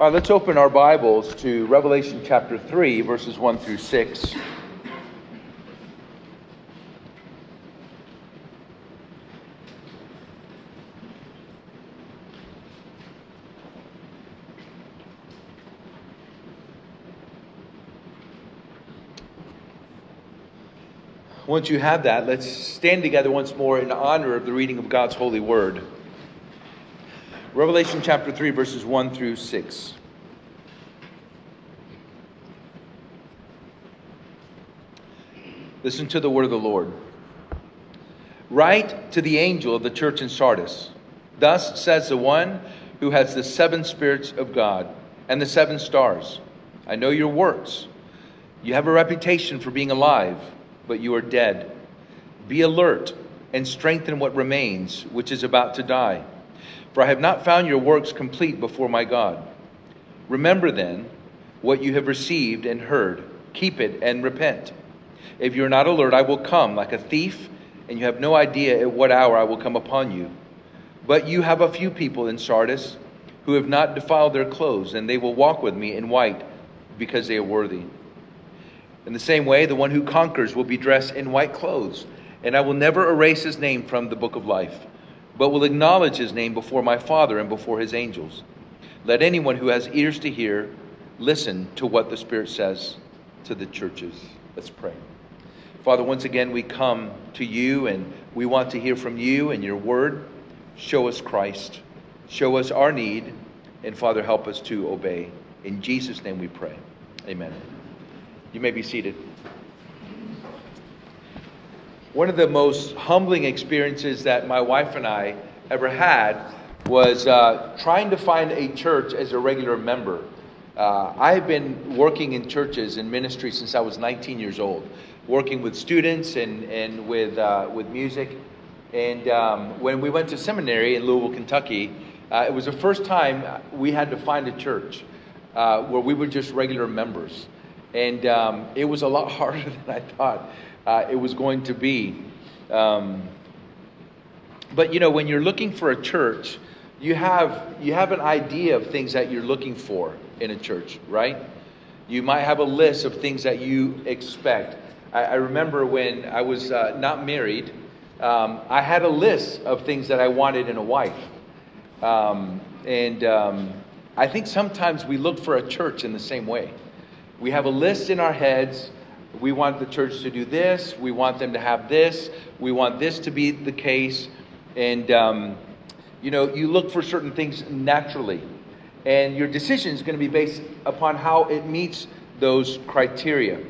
All right, let's open our Bibles to Revelation chapter 3, verses 1 through 6. Once you have that, let's stand together once more in honor of the reading of God's holy word. Revelation chapter 3, verses 1 through 6. Listen to the word of the Lord. Write to the angel of the church in Sardis Thus says the one who has the seven spirits of God and the seven stars I know your works. You have a reputation for being alive but you are dead. Be alert and strengthen what remains, which is about to die. For I have not found your works complete before my God. Remember then what you have received and heard, keep it and repent. If you are not alert, I will come like a thief, and you have no idea at what hour I will come upon you. But you have a few people in Sardis who have not defiled their clothes, and they will walk with me in white because they are worthy. In the same way, the one who conquers will be dressed in white clothes, and I will never erase his name from the book of life, but will acknowledge his name before my Father and before his angels. Let anyone who has ears to hear listen to what the Spirit says to the churches. Let's pray. Father, once again, we come to you and we want to hear from you and your word. Show us Christ, show us our need, and Father, help us to obey. In Jesus' name we pray. Amen. You may be seated. One of the most humbling experiences that my wife and I ever had was uh, trying to find a church as a regular member. Uh, I have been working in churches and ministry since I was 19 years old, working with students and, and with, uh, with music. And um, when we went to seminary in Louisville, Kentucky, uh, it was the first time we had to find a church uh, where we were just regular members and um, it was a lot harder than I thought uh, it was going to be. Um, but you know, when you're looking for a church, you have you have an idea of things that you're looking for in a church, right? You might have a list of things that you expect. I, I remember when I was uh, not married, um, I had a list of things that I wanted in a wife, um, and um, I think sometimes we look for a church in the same way. We have a list in our heads. We want the church to do this. We want them to have this. We want this to be the case. And, um, you know, you look for certain things naturally. And your decision is going to be based upon how it meets those criteria.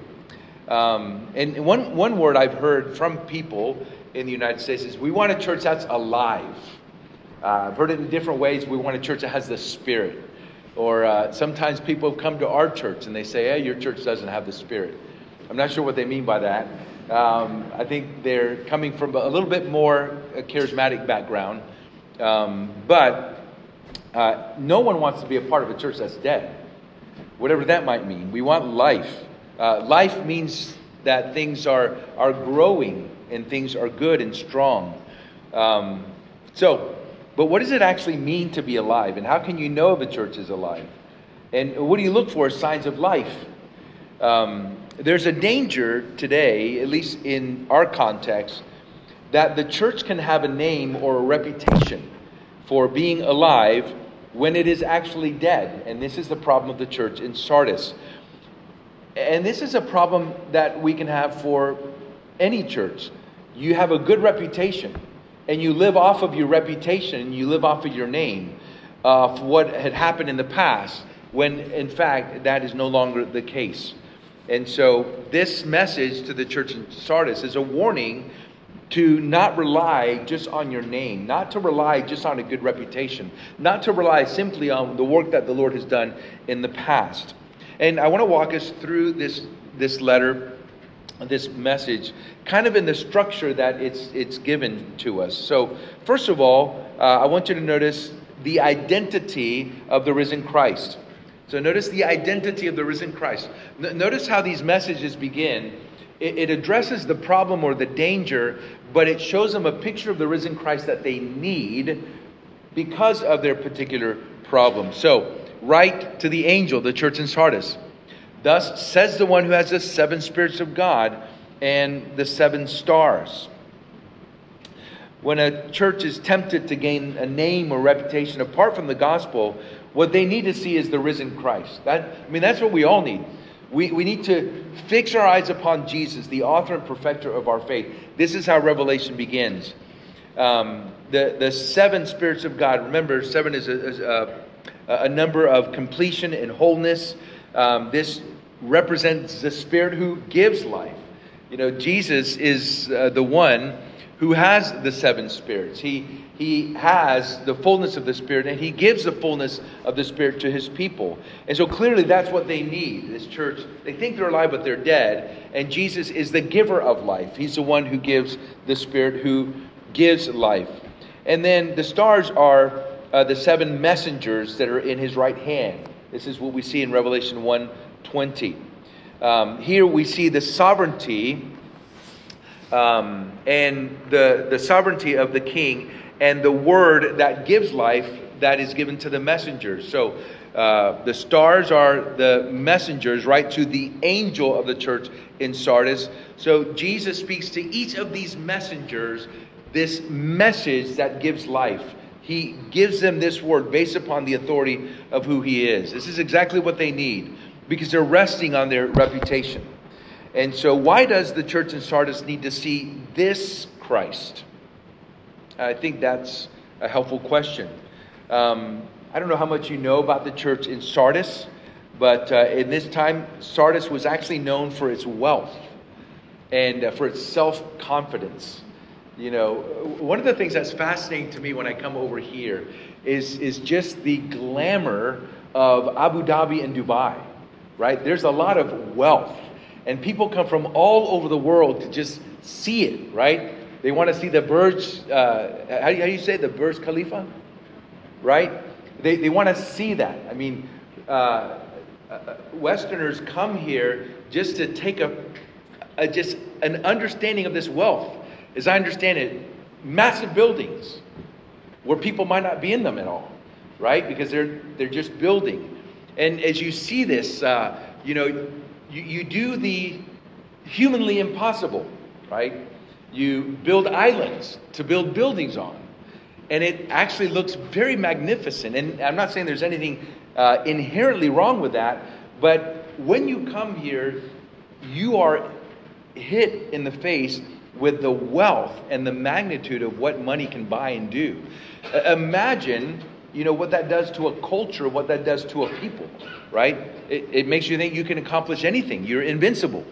Um, and one, one word I've heard from people in the United States is we want a church that's alive. Uh, I've heard it in different ways. We want a church that has the Spirit. Or uh, sometimes people have come to our church and they say, hey, your church doesn't have the Spirit. I'm not sure what they mean by that. Um, I think they're coming from a little bit more a charismatic background. Um, but uh, no one wants to be a part of a church that's dead, whatever that might mean. We want life. Uh, life means that things are, are growing and things are good and strong. Um, so, but what does it actually mean to be alive? And how can you know if a church is alive? And what do you look for signs of life? Um, there's a danger today, at least in our context, that the church can have a name or a reputation for being alive when it is actually dead. And this is the problem of the church in Sardis. And this is a problem that we can have for any church. You have a good reputation and you live off of your reputation, you live off of your name, uh, for what had happened in the past, when in fact that is no longer the case. And so, this message to the church in Sardis is a warning to not rely just on your name, not to rely just on a good reputation, not to rely simply on the work that the Lord has done in the past. And I want to walk us through this, this letter this message kind of in the structure that it's, it's given to us. So, first of all, uh, I want you to notice the identity of the risen Christ. So, notice the identity of the risen Christ. Notice how these messages begin. It, it addresses the problem or the danger, but it shows them a picture of the risen Christ that they need because of their particular problem. So, write to the angel, the church in Sardis. Thus says the one who has the seven spirits of God and the seven stars. When a church is tempted to gain a name or reputation apart from the gospel, what they need to see is the risen Christ. That, I mean, that's what we all need. We, we need to fix our eyes upon Jesus, the author and perfecter of our faith. This is how Revelation begins. Um, the, the seven spirits of God, remember, seven is a, a, a number of completion and wholeness. Um, this represents the Spirit who gives life. You know, Jesus is uh, the one who has the seven spirits. He, he has the fullness of the Spirit, and he gives the fullness of the Spirit to his people. And so clearly that's what they need, this church. They think they're alive, but they're dead. And Jesus is the giver of life. He's the one who gives the Spirit, who gives life. And then the stars are uh, the seven messengers that are in his right hand. This is what we see in Revelation 1 20. Um, here we see the sovereignty um, and the, the sovereignty of the king and the word that gives life that is given to the messengers. So uh, the stars are the messengers, right, to the angel of the church in Sardis. So Jesus speaks to each of these messengers this message that gives life. He gives them this word based upon the authority of who he is. This is exactly what they need because they're resting on their reputation. And so, why does the church in Sardis need to see this Christ? I think that's a helpful question. Um, I don't know how much you know about the church in Sardis, but uh, in this time, Sardis was actually known for its wealth and uh, for its self confidence. You know, one of the things that's fascinating to me when I come over here is, is just the glamour of Abu Dhabi and Dubai right? There's a lot of wealth, and people come from all over the world to just see it, right? They want to see the Burj, uh, how, do you, how do you say it? the Burj Khalifa, right? They, they want to see that. I mean, uh, uh, Westerners come here just to take a, a, just an understanding of this wealth. As I understand it, massive buildings where people might not be in them at all, right? Because they're they're just building. And as you see this, uh, you know, you, you do the humanly impossible, right? You build islands to build buildings on. And it actually looks very magnificent. And I'm not saying there's anything uh, inherently wrong with that, but when you come here, you are hit in the face with the wealth and the magnitude of what money can buy and do. Uh, imagine you know what that does to a culture, what that does to a people, right? It, it makes you think you can accomplish anything. You're invincible.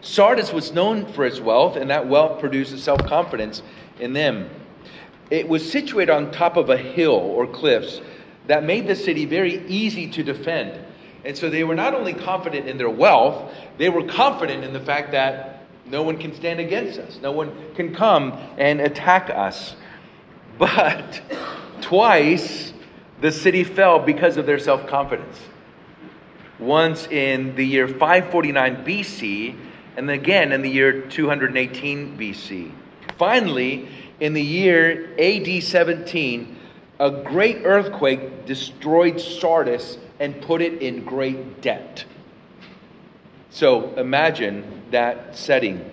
Sardis was known for its wealth, and that wealth produced self confidence in them. It was situated on top of a hill or cliffs that made the city very easy to defend. And so they were not only confident in their wealth, they were confident in the fact that no one can stand against us, no one can come and attack us. But Twice, the city fell because of their self confidence. Once in the year 549 BC, and again in the year 218 BC. Finally, in the year AD 17, a great earthquake destroyed Sardis and put it in great debt. So imagine that setting.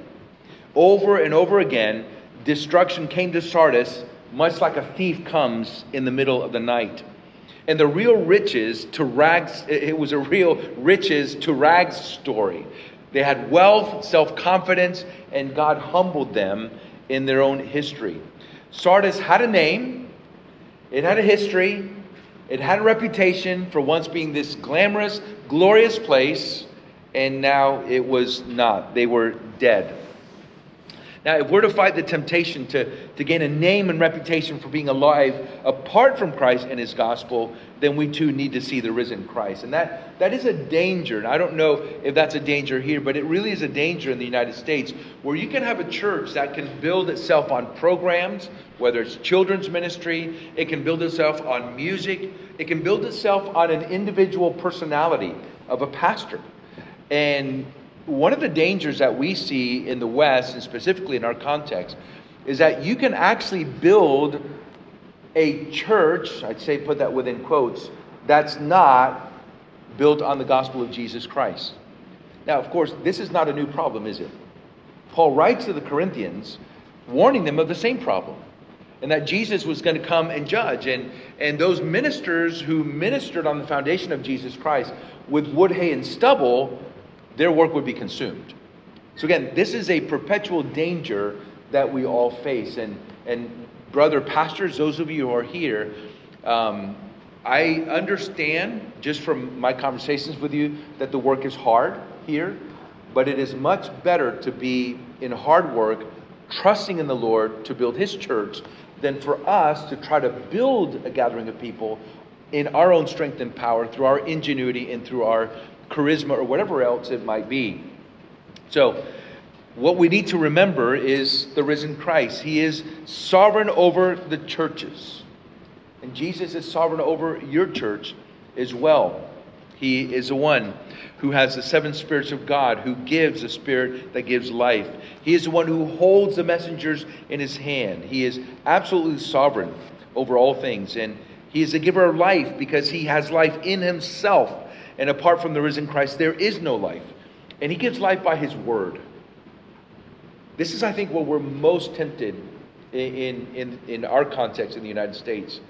Over and over again, destruction came to Sardis much like a thief comes in the middle of the night. And the real riches to rags, it was a real riches to rags story. They had wealth, self confidence, and God humbled them in their own history. Sardis had a name, it had a history, it had a reputation for once being this glamorous, glorious place, and now it was not. They were dead. Now, if we're to fight the temptation to, to gain a name and reputation for being alive apart from Christ and his gospel, then we too need to see the risen Christ. And that, that is a danger. And I don't know if that's a danger here, but it really is a danger in the United States where you can have a church that can build itself on programs, whether it's children's ministry, it can build itself on music, it can build itself on an individual personality of a pastor. And one of the dangers that we see in the West, and specifically in our context, is that you can actually build a church, I'd say put that within quotes, that's not built on the gospel of Jesus Christ. Now, of course, this is not a new problem, is it? Paul writes to the Corinthians warning them of the same problem and that Jesus was going to come and judge. And, and those ministers who ministered on the foundation of Jesus Christ with wood, hay, and stubble, their work would be consumed. So, again, this is a perpetual danger that we all face. And, and brother pastors, those of you who are here, um, I understand just from my conversations with you that the work is hard here, but it is much better to be in hard work, trusting in the Lord to build His church, than for us to try to build a gathering of people in our own strength and power through our ingenuity and through our charisma or whatever else it might be. So, what we need to remember is the risen Christ. He is sovereign over the churches. And Jesus is sovereign over your church as well. He is the one who has the seven spirits of God, who gives the spirit that gives life. He is the one who holds the messengers in his hand. He is absolutely sovereign over all things. And he is the giver of life because he has life in himself. And apart from the risen Christ, there is no life. And he gives life by his word. This is, I think, what we're most tempted in, in, in our context in the United States.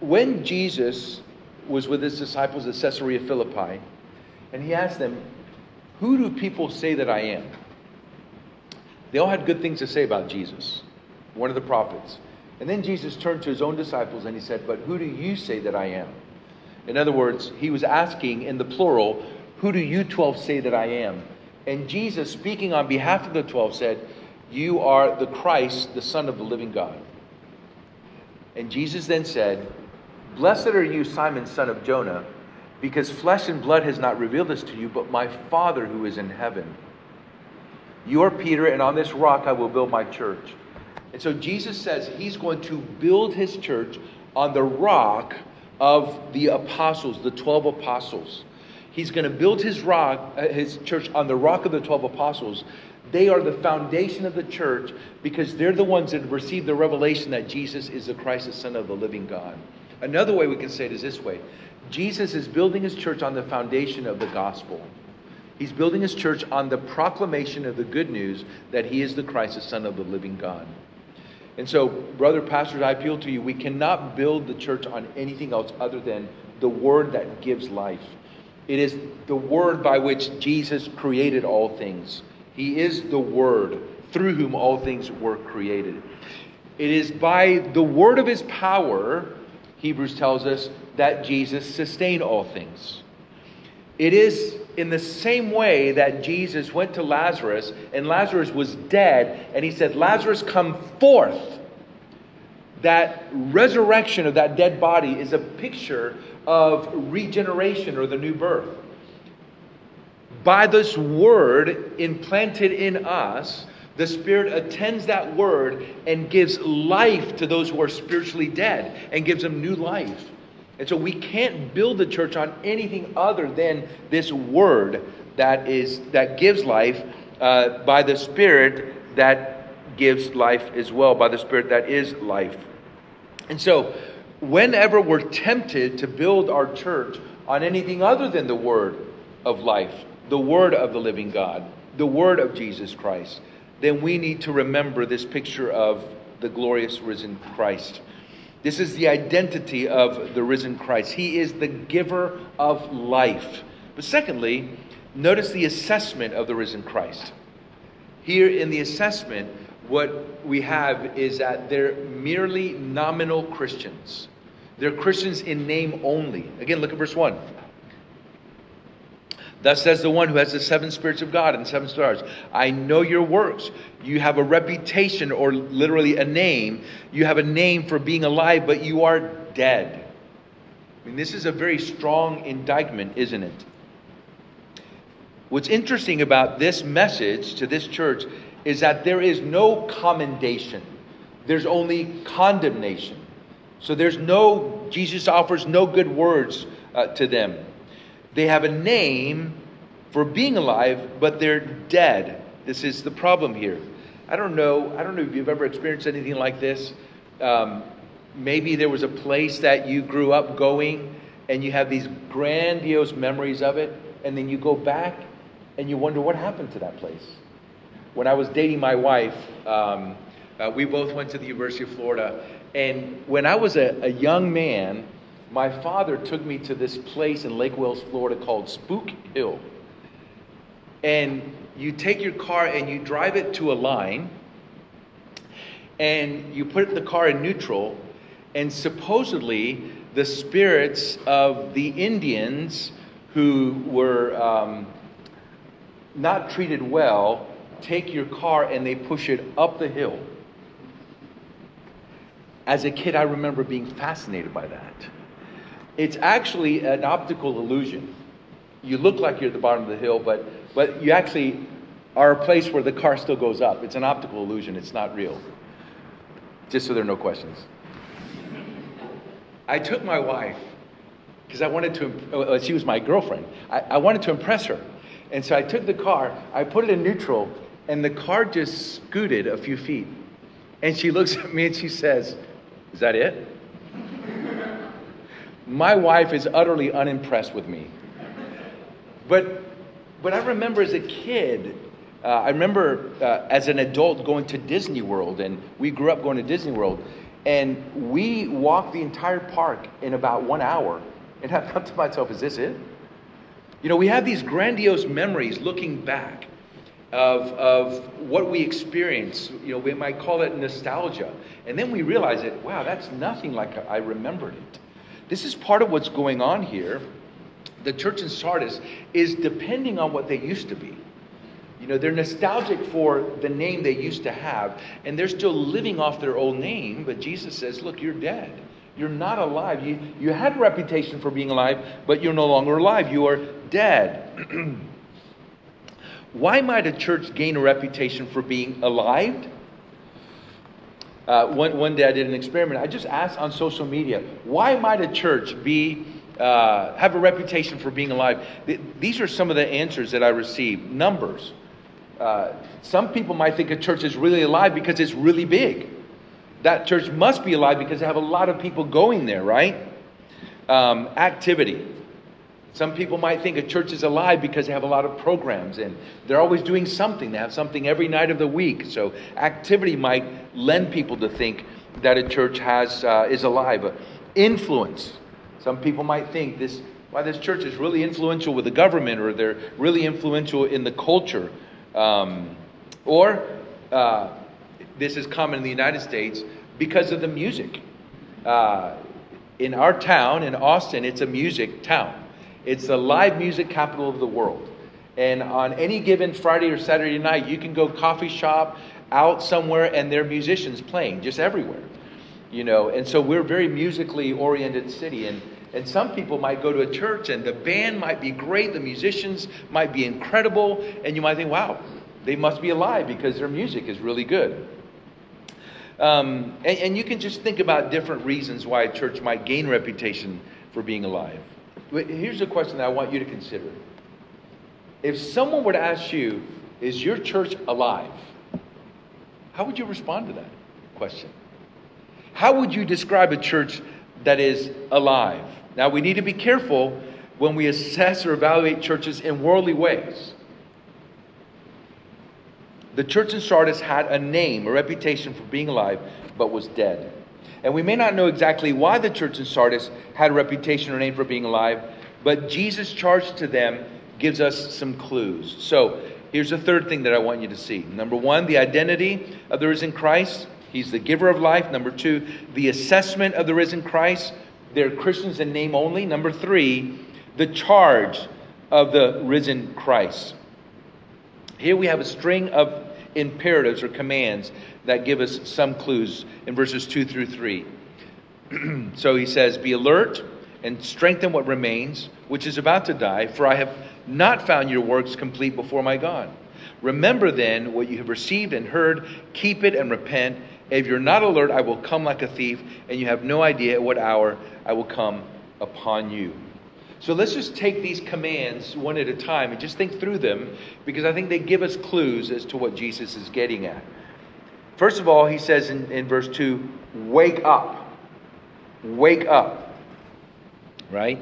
When Jesus was with his disciples at Caesarea Philippi, and he asked them, Who do people say that I am? They all had good things to say about Jesus, one of the prophets. And then Jesus turned to his own disciples and he said, But who do you say that I am? In other words, he was asking in the plural, Who do you 12 say that I am? And Jesus, speaking on behalf of the 12, said, You are the Christ, the Son of the living God. And Jesus then said, Blessed are you, Simon, son of Jonah, because flesh and blood has not revealed this to you, but my Father who is in heaven. You are Peter, and on this rock I will build my church. And so Jesus says he's going to build his church on the rock of the apostles, the 12 apostles. He's going to build his rock, uh, his church on the rock of the 12 apostles. They are the foundation of the church because they're the ones that received the revelation that Jesus is the Christ, the Son of the living God. Another way we can say it is this way Jesus is building his church on the foundation of the gospel. He's building his church on the proclamation of the good news that he is the Christ, the Son of the living God. And so, brother pastors, I appeal to you we cannot build the church on anything else other than the word that gives life. It is the word by which Jesus created all things. He is the word through whom all things were created. It is by the word of his power, Hebrews tells us, that Jesus sustained all things. It is in the same way that Jesus went to Lazarus and Lazarus was dead, and he said, Lazarus, come forth. That resurrection of that dead body is a picture of regeneration or the new birth. By this word implanted in us, the Spirit attends that word and gives life to those who are spiritually dead and gives them new life. And so we can't build the church on anything other than this word that is that gives life uh, by the Spirit that gives life as well, by the Spirit that is life. And so whenever we're tempted to build our church on anything other than the word of life, the word of the living God, the word of Jesus Christ, then we need to remember this picture of the glorious risen Christ. This is the identity of the risen Christ. He is the giver of life. But secondly, notice the assessment of the risen Christ. Here in the assessment, what we have is that they're merely nominal Christians. They're Christians in name only. Again, look at verse 1. Thus says the one who has the seven spirits of God and seven stars I know your works. You have a reputation, or literally a name. You have a name for being alive, but you are dead. I mean, this is a very strong indictment, isn't it? What's interesting about this message to this church is that there is no commendation, there's only condemnation. So there's no, Jesus offers no good words uh, to them. They have a name for being alive, but they're dead. This is the problem here. I don't know. I don't know if you've ever experienced anything like this. Um, maybe there was a place that you grew up going, and you have these grandiose memories of it, and then you go back and you wonder what happened to that place. When I was dating my wife, um, uh, we both went to the University of Florida, and when I was a, a young man, my father took me to this place in Lake Wales, Florida called Spook Hill. And you take your car and you drive it to a line, and you put the car in neutral, and supposedly the spirits of the Indians who were um, not treated well take your car and they push it up the hill. As a kid, I remember being fascinated by that. It's actually an optical illusion. You look like you're at the bottom of the hill, but, but you actually are a place where the car still goes up. It's an optical illusion, it's not real. Just so there are no questions. I took my wife because I wanted to, uh, she was my girlfriend. I, I wanted to impress her. And so I took the car, I put it in neutral, and the car just scooted a few feet. And she looks at me and she says, Is that it? My wife is utterly unimpressed with me. But, but I remember as a kid, uh, I remember uh, as an adult going to Disney World, and we grew up going to Disney World, and we walked the entire park in about one hour. And I thought to myself, is this it? You know, we have these grandiose memories looking back of, of what we experience. You know, we might call it nostalgia. And then we realize that, wow, that's nothing like I remembered it. This is part of what's going on here. The church in Sardis is depending on what they used to be. You know, they're nostalgic for the name they used to have, and they're still living off their old name, but Jesus says, Look, you're dead. You're not alive. You, you had a reputation for being alive, but you're no longer alive. You are dead. Why might a church gain a reputation for being alive? Uh, one, one day I did an experiment. I just asked on social media, why might a church be uh, have a reputation for being alive? Th- these are some of the answers that I received. Numbers. Uh, some people might think a church is really alive because it's really big. That church must be alive because they have a lot of people going there, right? Um, activity. Some people might think a church is alive because they have a lot of programs and they're always doing something. They have something every night of the week. So activity might lend people to think that a church has uh, is alive. Influence. Some people might think this why this church is really influential with the government or they're really influential in the culture. Um, or uh, this is common in the United States because of the music. Uh, in our town, in Austin, it's a music town. It's the live music capital of the world. And on any given Friday or Saturday night, you can go coffee shop out somewhere and there are musicians playing just everywhere. You know, and so we're a very musically oriented city and and some people might go to a church and the band might be great, the musicians might be incredible, and you might think, wow, they must be alive because their music is really good. Um, and, and you can just think about different reasons why a church might gain reputation for being alive. Here's a question that I want you to consider. If someone were to ask you, is your church alive? How would you respond to that question? How would you describe a church that is alive? Now, we need to be careful when we assess or evaluate churches in worldly ways. The church in Sardis had a name, a reputation for being alive, but was dead. And we may not know exactly why the church in Sardis had a reputation or name for being alive, but Jesus' charge to them gives us some clues. So here's the third thing that I want you to see. Number one, the identity of the risen Christ. He's the giver of life. Number two, the assessment of the risen Christ. They're Christians in name only. Number three, the charge of the risen Christ. Here we have a string of imperatives or commands that give us some clues in verses 2 through 3. so he says, Be alert and strengthen what remains, which is about to die, for I have not found your works complete before my God. Remember then what you have received and heard, keep it and repent. If you're not alert, I will come like a thief, and you have no idea at what hour I will come upon you. So let's just take these commands one at a time and just think through them because I think they give us clues as to what Jesus is getting at. First of all, he says in, in verse 2 wake up. Wake up. Right?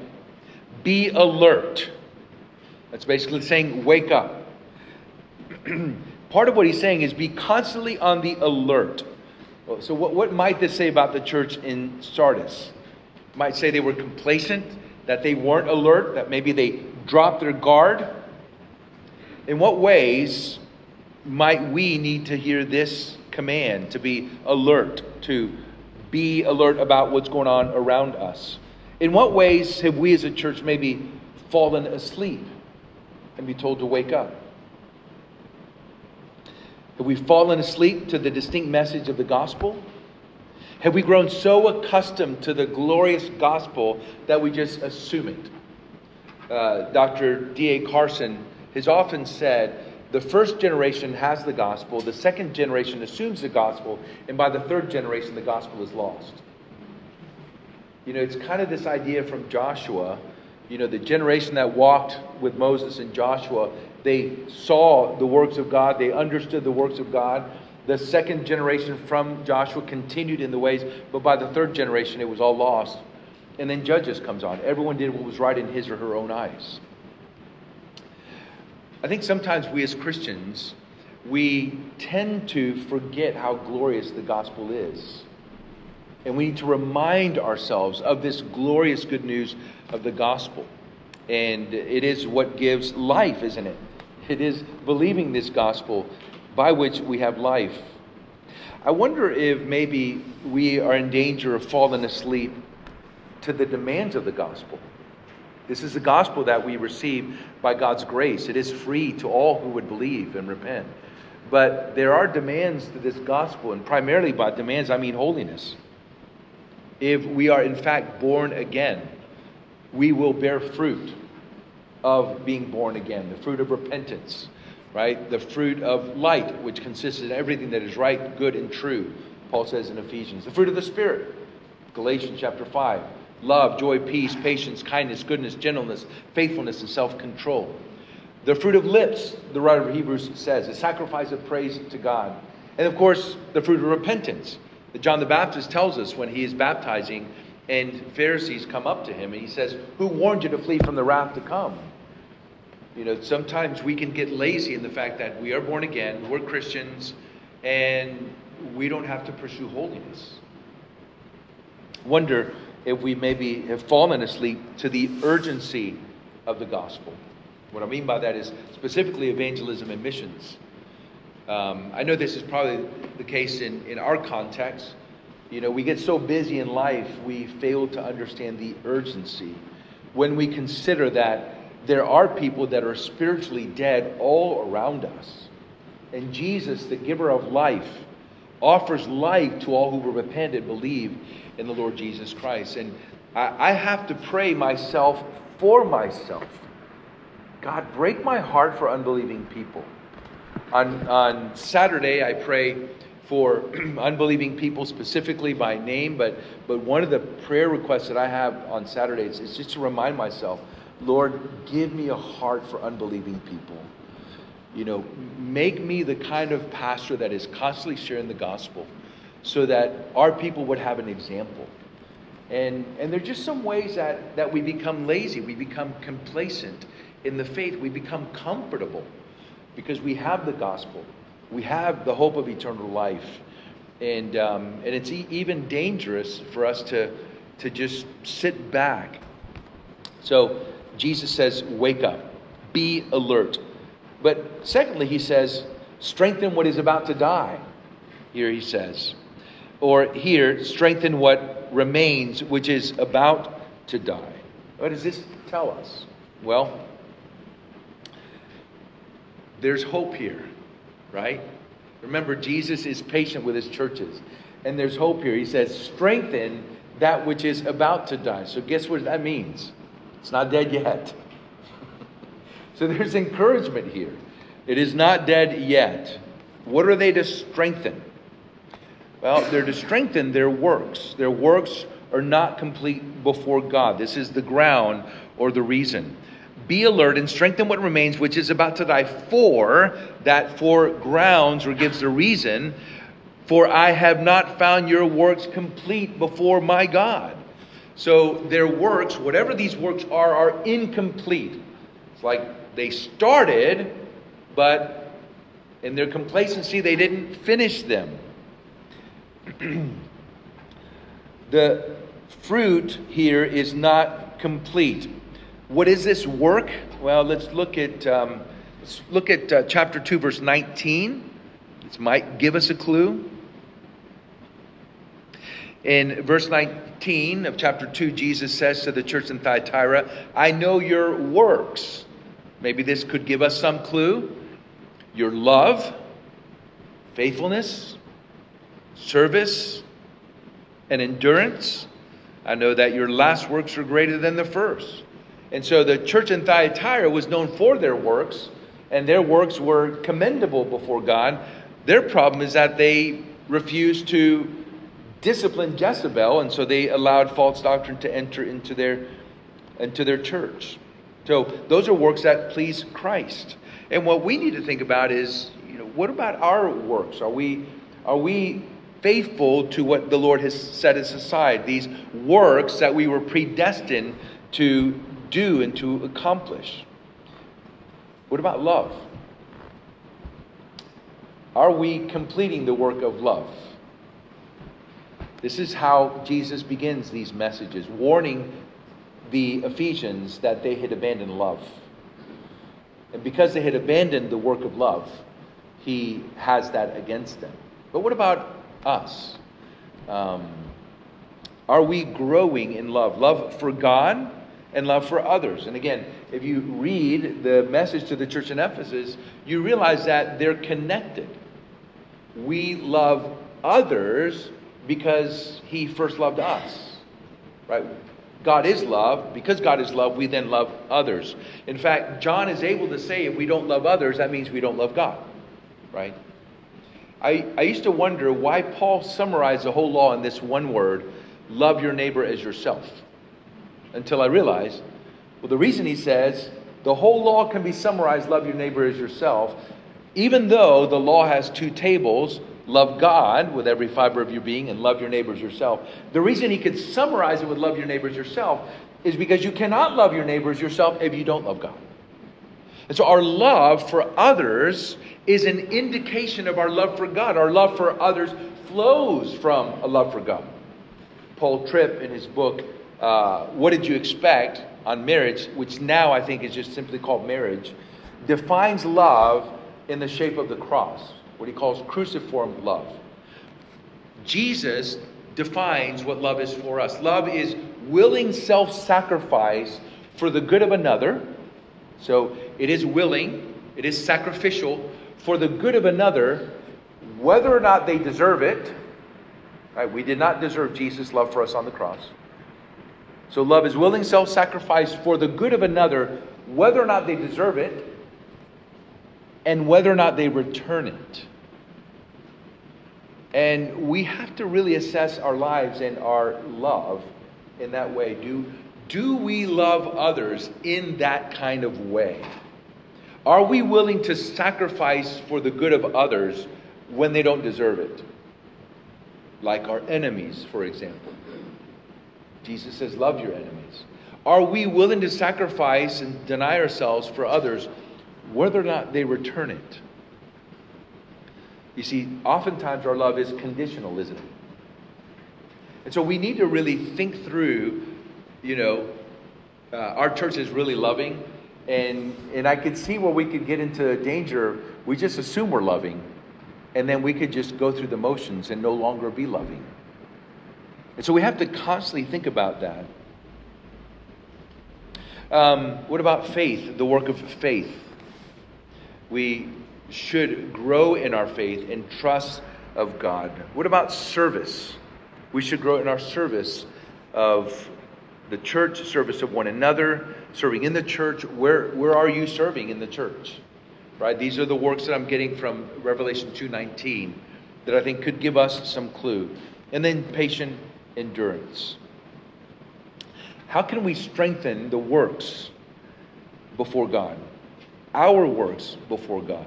Be alert. That's basically saying, wake up. Part of what he's saying is be constantly on the alert. So, what, what might this say about the church in Sardis? Might say they were complacent, that they weren't alert, that maybe they dropped their guard. In what ways might we need to hear this command to be alert, to be alert about what's going on around us? In what ways have we as a church maybe fallen asleep and be told to wake up? Have we fallen asleep to the distinct message of the gospel? Have we grown so accustomed to the glorious gospel that we just assume it? Uh, Dr. D.A. Carson has often said the first generation has the gospel, the second generation assumes the gospel, and by the third generation, the gospel is lost. You know, it's kind of this idea from Joshua, you know, the generation that walked with Moses and Joshua, they saw the works of God, they understood the works of God. The second generation from Joshua continued in the ways, but by the third generation, it was all lost. And then Judges comes on. Everyone did what was right in his or her own eyes. I think sometimes we as Christians, we tend to forget how glorious the gospel is. And we need to remind ourselves of this glorious good news of the gospel. And it is what gives life, isn't it? It is believing this gospel by which we have life. I wonder if maybe we are in danger of falling asleep to the demands of the gospel. This is the gospel that we receive by God's grace. It is free to all who would believe and repent. But there are demands to this gospel, and primarily by demands, I mean holiness. If we are in fact born again, we will bear fruit of being born again, the fruit of repentance, right? The fruit of light, which consists in everything that is right, good, and true, Paul says in Ephesians. The fruit of the Spirit, Galatians chapter 5. Love, joy, peace, patience, kindness, goodness, gentleness, faithfulness, and self control. The fruit of lips, the writer of Hebrews says, a sacrifice of praise to God. And of course, the fruit of repentance. That John the Baptist tells us when he is baptizing and Pharisees come up to him and he says, Who warned you to flee from the wrath to come? You know, sometimes we can get lazy in the fact that we are born again, we're Christians, and we don't have to pursue holiness. Wonder if we maybe have fallen asleep to the urgency of the gospel. What I mean by that is specifically evangelism and missions. Um, I know this is probably the case in, in our context. You know, we get so busy in life, we fail to understand the urgency. When we consider that there are people that are spiritually dead all around us, and Jesus, the giver of life, offers life to all who will repent and believe in the Lord Jesus Christ. And I, I have to pray myself for myself. God, break my heart for unbelieving people. On, on Saturday, I pray for unbelieving people specifically by name, but, but one of the prayer requests that I have on Saturdays is just to remind myself Lord, give me a heart for unbelieving people. You know, make me the kind of pastor that is constantly sharing the gospel so that our people would have an example. And, and there are just some ways that, that we become lazy, we become complacent in the faith, we become comfortable because we have the gospel, we have the hope of eternal life. And, um, and it's e- even dangerous for us to, to just sit back. So Jesus says, Wake up, be alert. But secondly, he says, Strengthen what is about to die. Here he says. Or here, strengthen what remains, which is about to die. What does this tell us? Well, there's hope here, right? Remember, Jesus is patient with his churches. And there's hope here. He says, strengthen that which is about to die. So, guess what that means? It's not dead yet. so, there's encouragement here. It is not dead yet. What are they to strengthen? Well, they're to strengthen their works. Their works are not complete before God. This is the ground or the reason. Be alert and strengthen what remains, which is about to die. For that for grounds or gives the reason. For I have not found your works complete before my God. So their works, whatever these works are, are incomplete. It's like they started, but in their complacency, they didn't finish them. the fruit here is not complete. What is this work? Well, let's look at um, let's look at uh, chapter two, verse nineteen. This might give us a clue. In verse 19 of chapter 2, Jesus says to the church in Thyatira, I know your works. Maybe this could give us some clue. Your love, faithfulness, service, and endurance. I know that your last works are greater than the first. And so the church in Thyatira was known for their works, and their works were commendable before God. Their problem is that they refused to discipline Jezebel, and so they allowed false doctrine to enter into their into their church. So those are works that please Christ. And what we need to think about is, you know, what about our works? Are we are we faithful to what the Lord has set us aside? These works that we were predestined to do and to accomplish. What about love? Are we completing the work of love? This is how Jesus begins these messages, warning the Ephesians that they had abandoned love. And because they had abandoned the work of love, he has that against them. But what about us? Um, are we growing in love? Love for God and love for others. And again, if you read the message to the church in Ephesus, you realize that they're connected we love others because he first loved us. Right? God is love. Because God is love, we then love others. In fact, John is able to say if we don't love others, that means we don't love God. Right? I, I used to wonder why Paul summarized the whole law in this one word love your neighbor as yourself. Until I realized, well, the reason he says the whole law can be summarized love your neighbor as yourself even though the law has two tables, love God with every fiber of your being and love your neighbors yourself. The reason he could summarize it with love your neighbors yourself is because you cannot love your neighbors yourself if you don't love God. And so our love for others is an indication of our love for God. Our love for others flows from a love for God. Paul Tripp, in his book, uh, What Did You Expect on Marriage, which now I think is just simply called Marriage, defines love in the shape of the cross, what he calls cruciform love. Jesus defines what love is for us. Love is willing self sacrifice for the good of another. So it is willing, it is sacrificial for the good of another, whether or not they deserve it. Right? We did not deserve Jesus' love for us on the cross. So love is willing self sacrifice for the good of another, whether or not they deserve it and whether or not they return it. And we have to really assess our lives and our love in that way. Do, do we love others in that kind of way? Are we willing to sacrifice for the good of others when they don't deserve it? Like our enemies, for example. Jesus says, Love your enemies. Are we willing to sacrifice and deny ourselves for others whether or not they return it. You see, oftentimes our love is conditional, isn't it? And so we need to really think through, you know, uh, our church is really loving, and, and I could see where we could get into danger. We just assume we're loving, and then we could just go through the motions and no longer be loving. And so we have to constantly think about that. Um, what about faith, the work of faith? We should grow in our faith and trust of God. What about service? We should grow in our service of the church, service of one another, serving in the church. Where, where are you serving in the church? Right? These are the works that I'm getting from Revelation 2:19 that I think could give us some clue. And then patient endurance. How can we strengthen the works before God? Our works before God.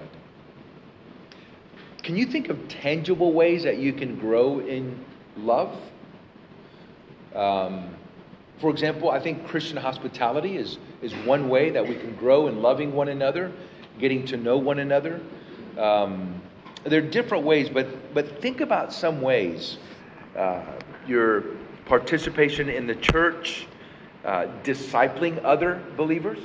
Can you think of tangible ways that you can grow in love? Um, For example, I think Christian hospitality is, is one way that we can grow in loving one another, getting to know one another. Um, there are different ways, but, but think about some ways. Uh, your participation in the church, uh, discipling other believers.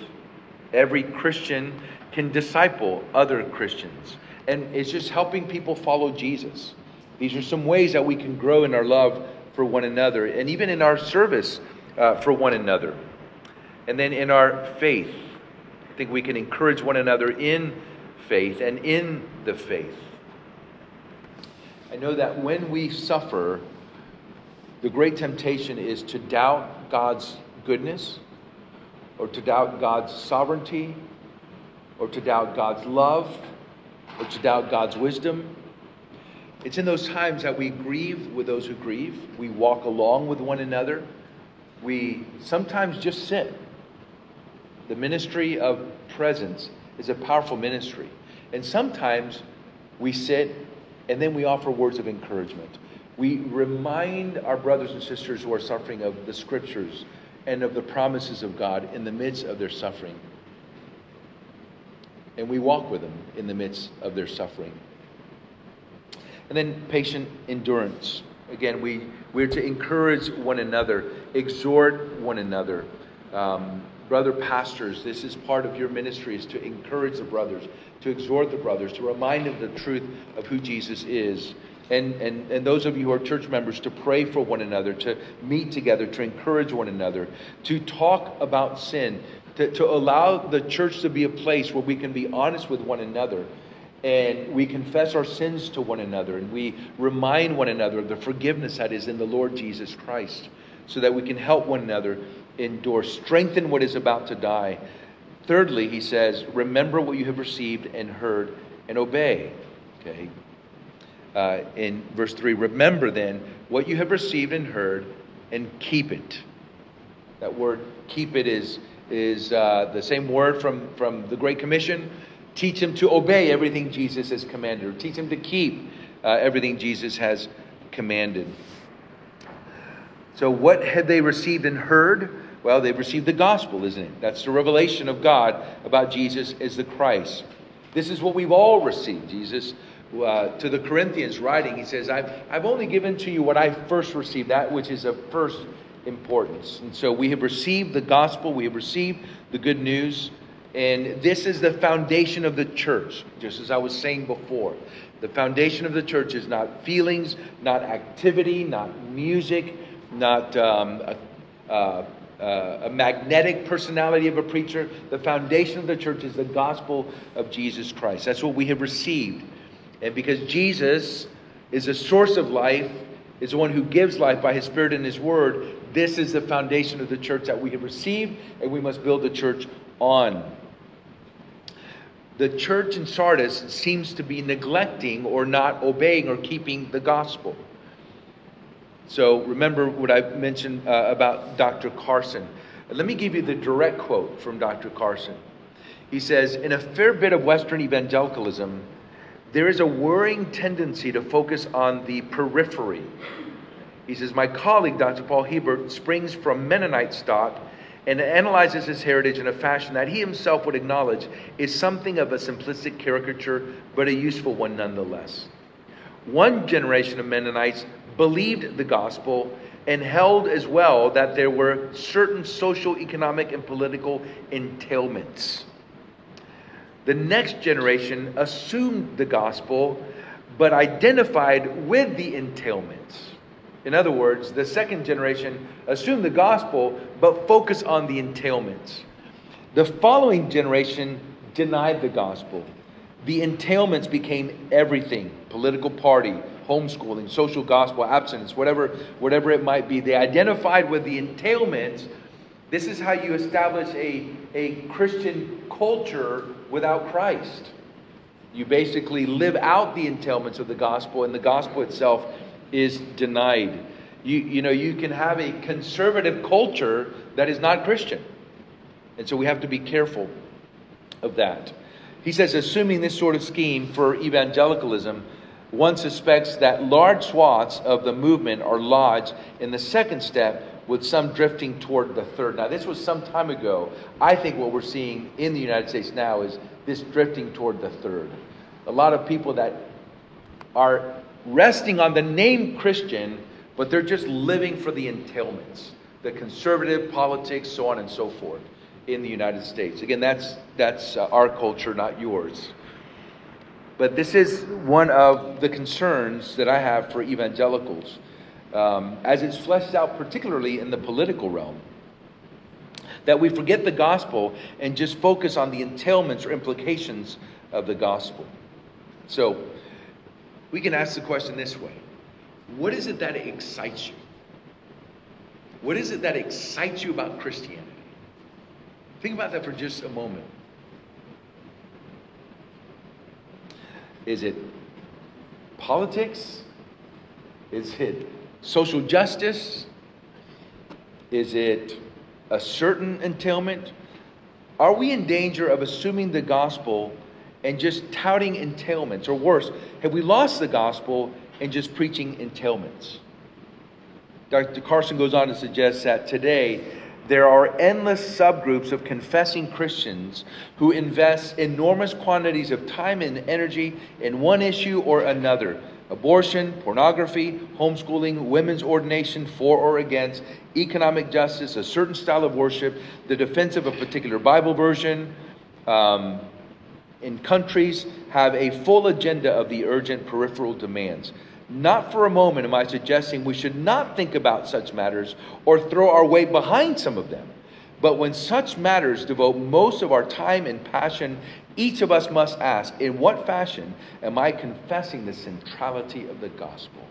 Every Christian can disciple other Christians. And it's just helping people follow Jesus. These are some ways that we can grow in our love for one another and even in our service uh, for one another. And then in our faith, I think we can encourage one another in faith and in the faith. I know that when we suffer, the great temptation is to doubt God's goodness, or to doubt God's sovereignty, or to doubt God's love, or to doubt God's wisdom. It's in those times that we grieve with those who grieve, we walk along with one another we sometimes just sit. The ministry of presence is a powerful ministry. And sometimes we sit and then we offer words of encouragement. We remind our brothers and sisters who are suffering of the scriptures and of the promises of God in the midst of their suffering. And we walk with them in the midst of their suffering. And then patient endurance. Again, we, we're to encourage one another, exhort one another. Um, brother pastors, this is part of your ministry, is to encourage the brothers, to exhort the brothers, to remind them the truth of who Jesus is. And, and, and those of you who are church members, to pray for one another, to meet together, to encourage one another, to talk about sin, to, to allow the church to be a place where we can be honest with one another and we confess our sins to one another and we remind one another of the forgiveness that is in the Lord Jesus Christ so that we can help one another endure, strengthen what is about to die. Thirdly, he says, remember what you have received and heard and obey. Okay. Uh, in verse 3, remember then what you have received and heard and keep it. That word keep it is, is uh, the same word from, from the Great Commission Teach him to obey everything Jesus has commanded, or teach him to keep uh, everything Jesus has commanded. So, what had they received and heard? Well, they've received the gospel, isn't it? That's the revelation of God about Jesus as the Christ. This is what we've all received. Jesus, uh, to the Corinthians, writing, he says, I've, I've only given to you what I first received, that which is of first importance. And so we have received the gospel, we have received the good news. And this is the foundation of the church, just as I was saying before. The foundation of the church is not feelings, not activity, not music, not um, a, a magnetic personality of a preacher. The foundation of the church is the gospel of Jesus Christ. That's what we have received. And because Jesus is the source of life, is the one who gives life by his Spirit and his Word, this is the foundation of the church that we have received, and we must build the church on the church in Sardis seems to be neglecting or not obeying or keeping the gospel. So remember what I mentioned uh, about Dr. Carson. Let me give you the direct quote from Dr. Carson. He says In a fair bit of Western evangelicalism, there is a worrying tendency to focus on the periphery. He says, My colleague, Dr. Paul Hiebert, springs from Mennonite stock and analyzes his heritage in a fashion that he himself would acknowledge is something of a simplistic caricature, but a useful one nonetheless. One generation of Mennonites believed the gospel and held as well that there were certain social, economic, and political entailments. The next generation assumed the gospel but identified with the entailments. In other words, the second generation assumed the gospel but focused on the entailments. The following generation denied the gospel. The entailments became everything political party, homeschooling, social gospel, abstinence, whatever, whatever it might be. They identified with the entailments. This is how you establish a, a Christian culture without Christ. You basically live out the entailments of the gospel, and the gospel itself is denied. You, you know, you can have a conservative culture that is not Christian. And so we have to be careful of that. He says, assuming this sort of scheme for evangelicalism, one suspects that large swaths of the movement are lodged in the second step, with some drifting toward the third. Now, this was some time ago. I think what we're seeing in the United States now is this drifting toward the third. A lot of people that are resting on the name Christian, but they're just living for the entailments, the conservative politics, so on and so forth in the United States. Again, that's, that's uh, our culture, not yours. But this is one of the concerns that I have for evangelicals um, as it's fleshed out, particularly in the political realm. That we forget the gospel and just focus on the entailments or implications of the gospel. So, we can ask the question this way What is it that excites you? What is it that excites you about Christianity? Think about that for just a moment. Is it politics? Is it social justice? Is it a certain entailment? Are we in danger of assuming the gospel and just touting entailments? Or worse, have we lost the gospel and just preaching entailments? Dr. Carson goes on to suggest that today there are endless subgroups of confessing Christians who invest enormous quantities of time and energy in one issue or another abortion, pornography, homeschooling, women's ordination, for or against, economic justice, a certain style of worship, the defense of a particular Bible version. Um, in countries have a full agenda of the urgent peripheral demands. Not for a moment am I suggesting we should not think about such matters or throw our weight behind some of them. But when such matters devote most of our time and passion, each of us must ask in what fashion am I confessing the centrality of the gospel?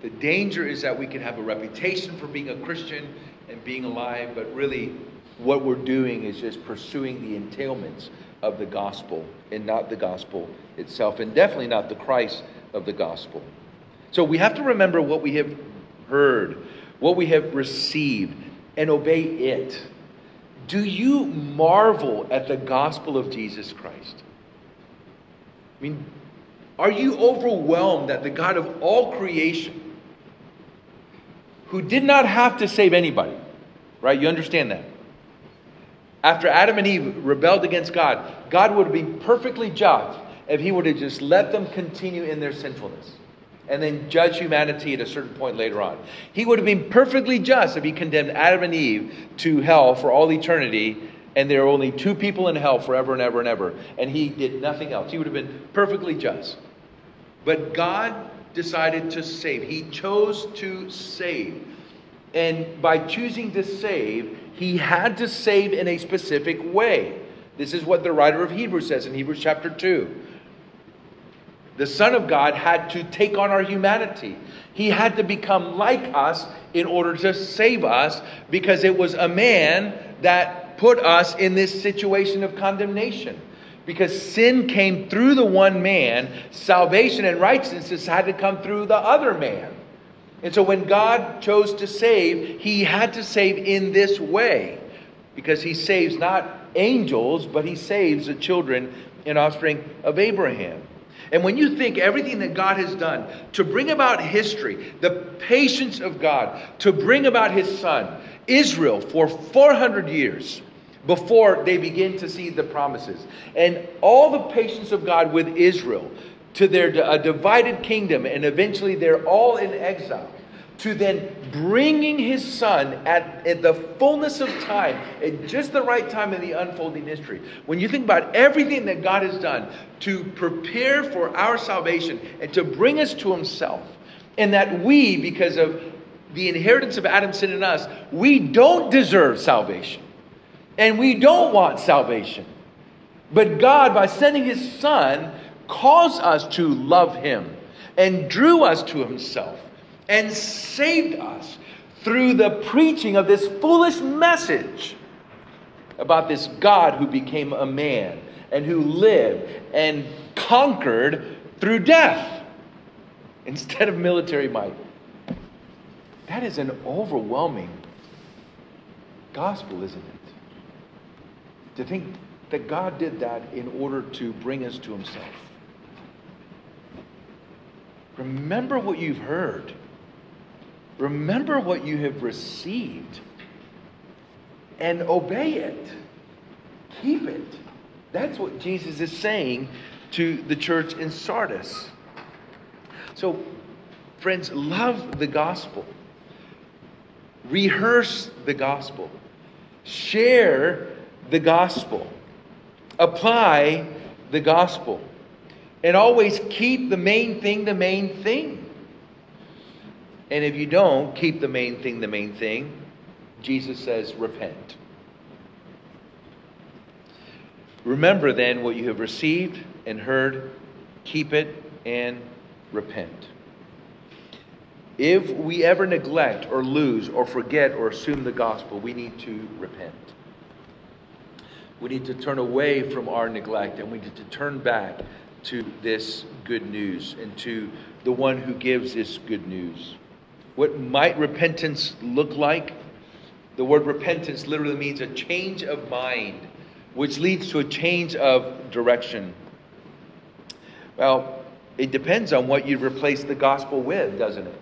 The danger is that we can have a reputation for being a Christian and being alive, but really what we're doing is just pursuing the entailments of the gospel and not the gospel itself, and definitely not the Christ of the gospel. So we have to remember what we have heard, what we have received, and obey it. Do you marvel at the gospel of Jesus Christ? I mean, are you overwhelmed that the God of all creation, who did not have to save anybody, right? You understand that? After Adam and Eve rebelled against God, God would been perfectly just if he would have just let them continue in their sinfulness and then judge humanity at a certain point later on. He would have been perfectly just if he condemned Adam and Eve to hell for all eternity and there are only two people in hell forever and ever and ever, and he did nothing else. He would have been perfectly just. But God decided to save, He chose to save. And by choosing to save, he had to save in a specific way. This is what the writer of Hebrews says in Hebrews chapter 2. The Son of God had to take on our humanity. He had to become like us in order to save us because it was a man that put us in this situation of condemnation. Because sin came through the one man, salvation and righteousness had to come through the other man. And so when God chose to save, he had to save in this way because he saves not angels, but he saves the children and offspring of Abraham. And when you think everything that God has done to bring about history, the patience of God to bring about his son, Israel, for 400 years before they begin to see the promises, and all the patience of God with Israel to their divided kingdom, and eventually they're all in exile, to then bringing his son at, at the fullness of time, at just the right time in the unfolding history. When you think about everything that God has done to prepare for our salvation and to bring us to himself, and that we, because of the inheritance of Adam's sin in us, we don't deserve salvation. And we don't want salvation. But God, by sending his son, caused us to love him and drew us to himself and saved us through the preaching of this foolish message about this God who became a man and who lived and conquered through death instead of military might. That is an overwhelming gospel, isn't it? To think that God did that in order to bring us to Himself. Remember what you've heard. Remember what you have received and obey it. Keep it. That's what Jesus is saying to the church in Sardis. So, friends, love the gospel, rehearse the gospel, share the gospel, apply the gospel, and always keep the main thing the main thing. And if you don't keep the main thing the main thing, Jesus says, repent. Remember then what you have received and heard, keep it and repent. If we ever neglect or lose or forget or assume the gospel, we need to repent. We need to turn away from our neglect and we need to turn back to this good news and to the one who gives this good news. What might repentance look like? The word repentance literally means a change of mind, which leads to a change of direction. Well, it depends on what you replace the gospel with, doesn't it?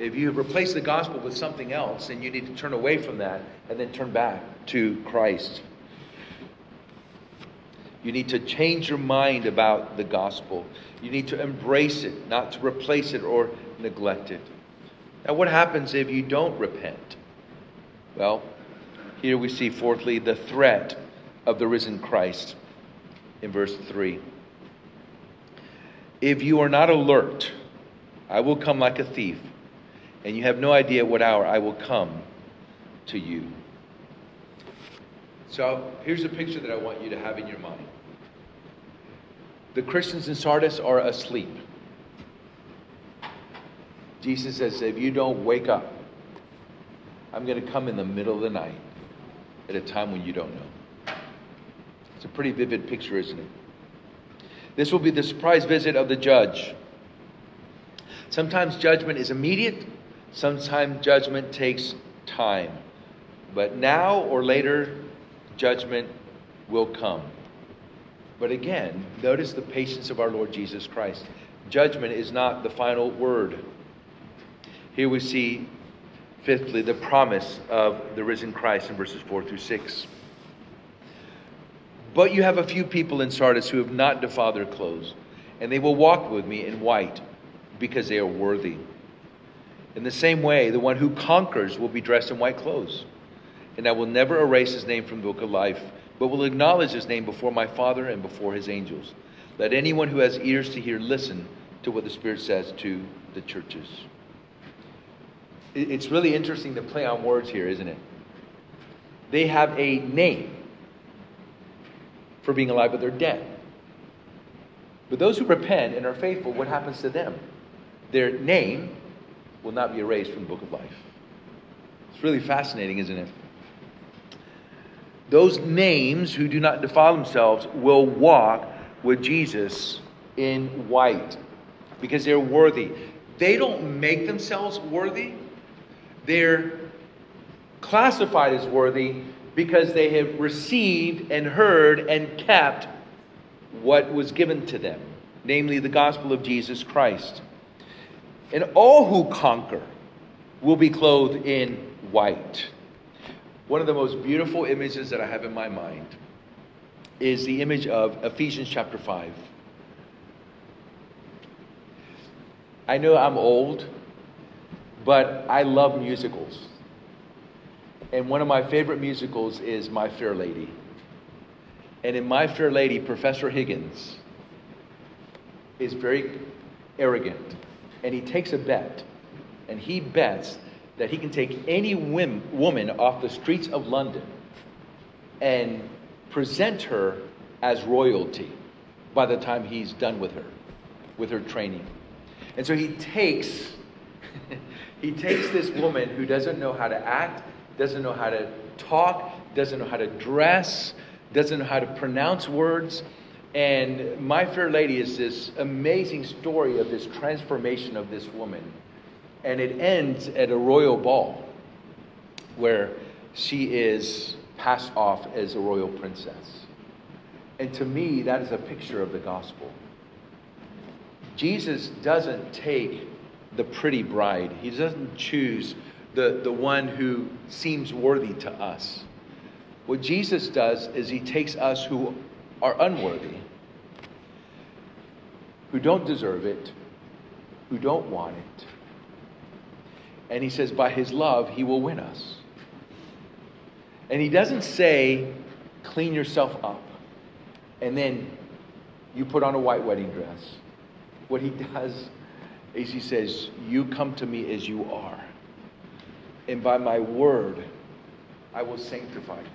If you replace the gospel with something else, then you need to turn away from that and then turn back to Christ. You need to change your mind about the gospel. You need to embrace it, not to replace it or neglect it. Now, what happens if you don't repent? Well, here we see, fourthly, the threat of the risen Christ in verse 3. If you are not alert, I will come like a thief and you have no idea what hour I will come to you. So here's a picture that I want you to have in your mind. The Christians in Sardis are asleep. Jesus says, if you don't wake up, I'm going to come in the middle of the night at a time when you don't know. It's a pretty vivid picture, isn't it? This will be the surprise visit of the judge. Sometimes judgment is immediate, Sometimes judgment takes time, but now or later, judgment will come. But again, notice the patience of our Lord Jesus Christ. Judgment is not the final word. Here we see, fifthly, the promise of the risen Christ in verses 4 through 6. But you have a few people in Sardis who have not defiled their clothes, and they will walk with me in white because they are worthy. In the same way, the one who conquers will be dressed in white clothes, and I will never erase his name from the book of life, but will acknowledge his name before my Father and before his angels. Let anyone who has ears to hear listen to what the Spirit says to the churches. It's really interesting to play on words here, isn't it? They have a name for being alive, but they're dead. But those who repent and are faithful, what happens to them? Their name will not be erased from the book of life. It's really fascinating, isn't it? Those names who do not defile themselves will walk with Jesus in white because they're worthy. They don't make themselves worthy, they're classified as worthy because they have received and heard and kept what was given to them, namely the gospel of Jesus Christ. And all who conquer will be clothed in white. One of the most beautiful images that I have in my mind is the image of Ephesians chapter 5. I know I'm old, but I love musicals. And one of my favorite musicals is My Fair Lady. And in My Fair Lady, Professor Higgins is very arrogant and he takes a bet, and he bets that he can take any whim, woman off the streets of London and present her as royalty by the time he's done with her, with her training. And so he takes he takes this woman who doesn't know how to act, doesn't know how to talk, doesn't know how to dress, doesn't know how to pronounce words, and My Fair Lady is this amazing story of this transformation of this woman. And it ends at a royal ball where she is passed off as a royal princess. And to me, that is a picture of the gospel. Jesus doesn't take the pretty bride. He doesn't choose the, the one who seems worthy to us. What Jesus does is he takes us who are unworthy, who don't deserve it, who don't want it. And he says, by his love, he will win us. And he doesn't say, clean yourself up, and then you put on a white wedding dress. What he does is he says, You come to me as you are, and by my word, I will sanctify you.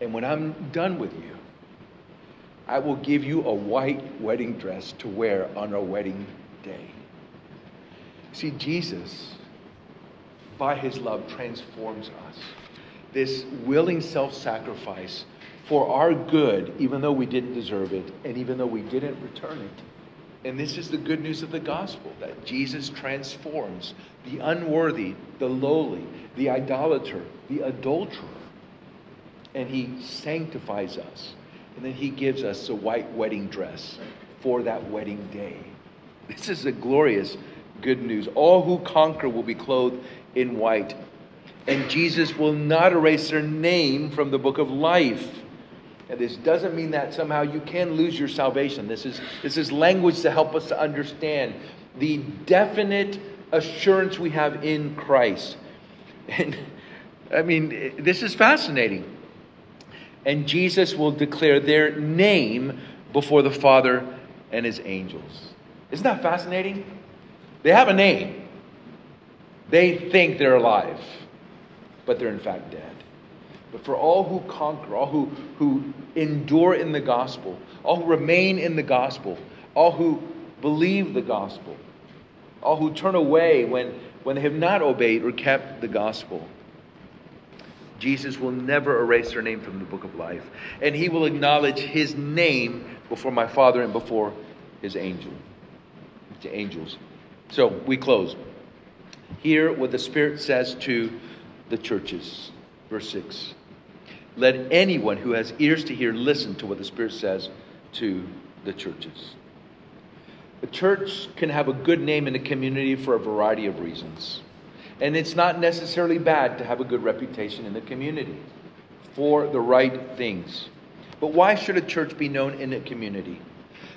And when I'm done with you, I will give you a white wedding dress to wear on our wedding day. See, Jesus, by his love, transforms us. This willing self sacrifice for our good, even though we didn't deserve it, and even though we didn't return it. And this is the good news of the gospel that Jesus transforms the unworthy, the lowly, the idolater, the adulterer, and he sanctifies us. And then he gives us a white wedding dress for that wedding day. This is a glorious good news. All who conquer will be clothed in white, and Jesus will not erase their name from the book of life. And this doesn't mean that somehow you can lose your salvation. This is, this is language to help us to understand the definite assurance we have in Christ. And I mean, this is fascinating. And Jesus will declare their name before the Father and his angels. Isn't that fascinating? They have a name. They think they're alive, but they're in fact dead. But for all who conquer, all who, who endure in the gospel, all who remain in the gospel, all who believe the gospel, all who turn away when, when they have not obeyed or kept the gospel, Jesus will never erase their name from the book of life. And he will acknowledge his name before my Father and before his angel, the angels. So we close. Hear what the Spirit says to the churches. Verse 6. Let anyone who has ears to hear listen to what the Spirit says to the churches. A church can have a good name in a community for a variety of reasons. And it's not necessarily bad to have a good reputation in the community for the right things. But why should a church be known in a community?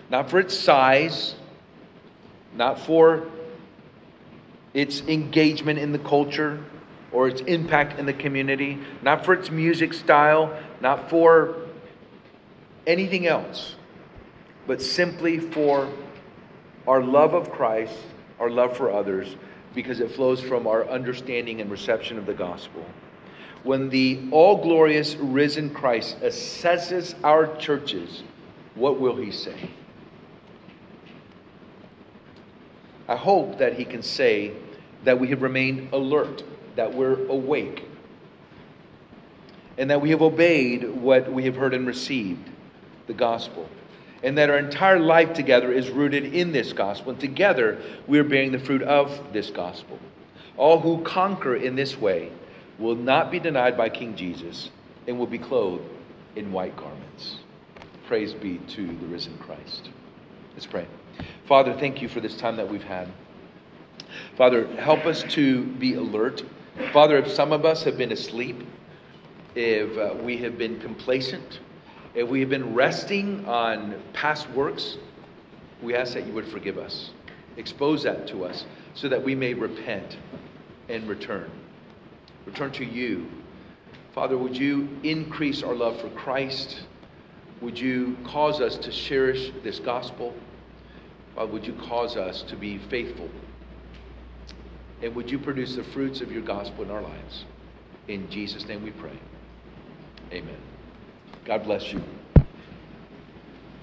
Not for its size, not for its engagement in the culture, or its impact in the community, not for its music style, not for anything else, but simply for our love of Christ, our love for others, because it flows from our understanding and reception of the gospel. When the all glorious risen Christ assesses our churches, what will he say? I hope that he can say that we have remained alert that we're awake and that we have obeyed what we have heard and received the gospel and that our entire life together is rooted in this gospel and together we are bearing the fruit of this gospel. All who conquer in this way will not be denied by king jesus and will be clothed in white garments. Praise be to the risen christ. Let's pray father thank you for this time that we've had father help us to be alert Father, if some of us have been asleep, if uh, we have been complacent, if we have been resting on past works, we ask that you would forgive us. Expose that to us so that we may repent and return. Return to you. Father, would you increase our love for Christ? Would you cause us to cherish this gospel? Father, would you cause us to be faithful and would you produce the fruits of your gospel in our lives? In Jesus' name we pray. Amen. God bless you.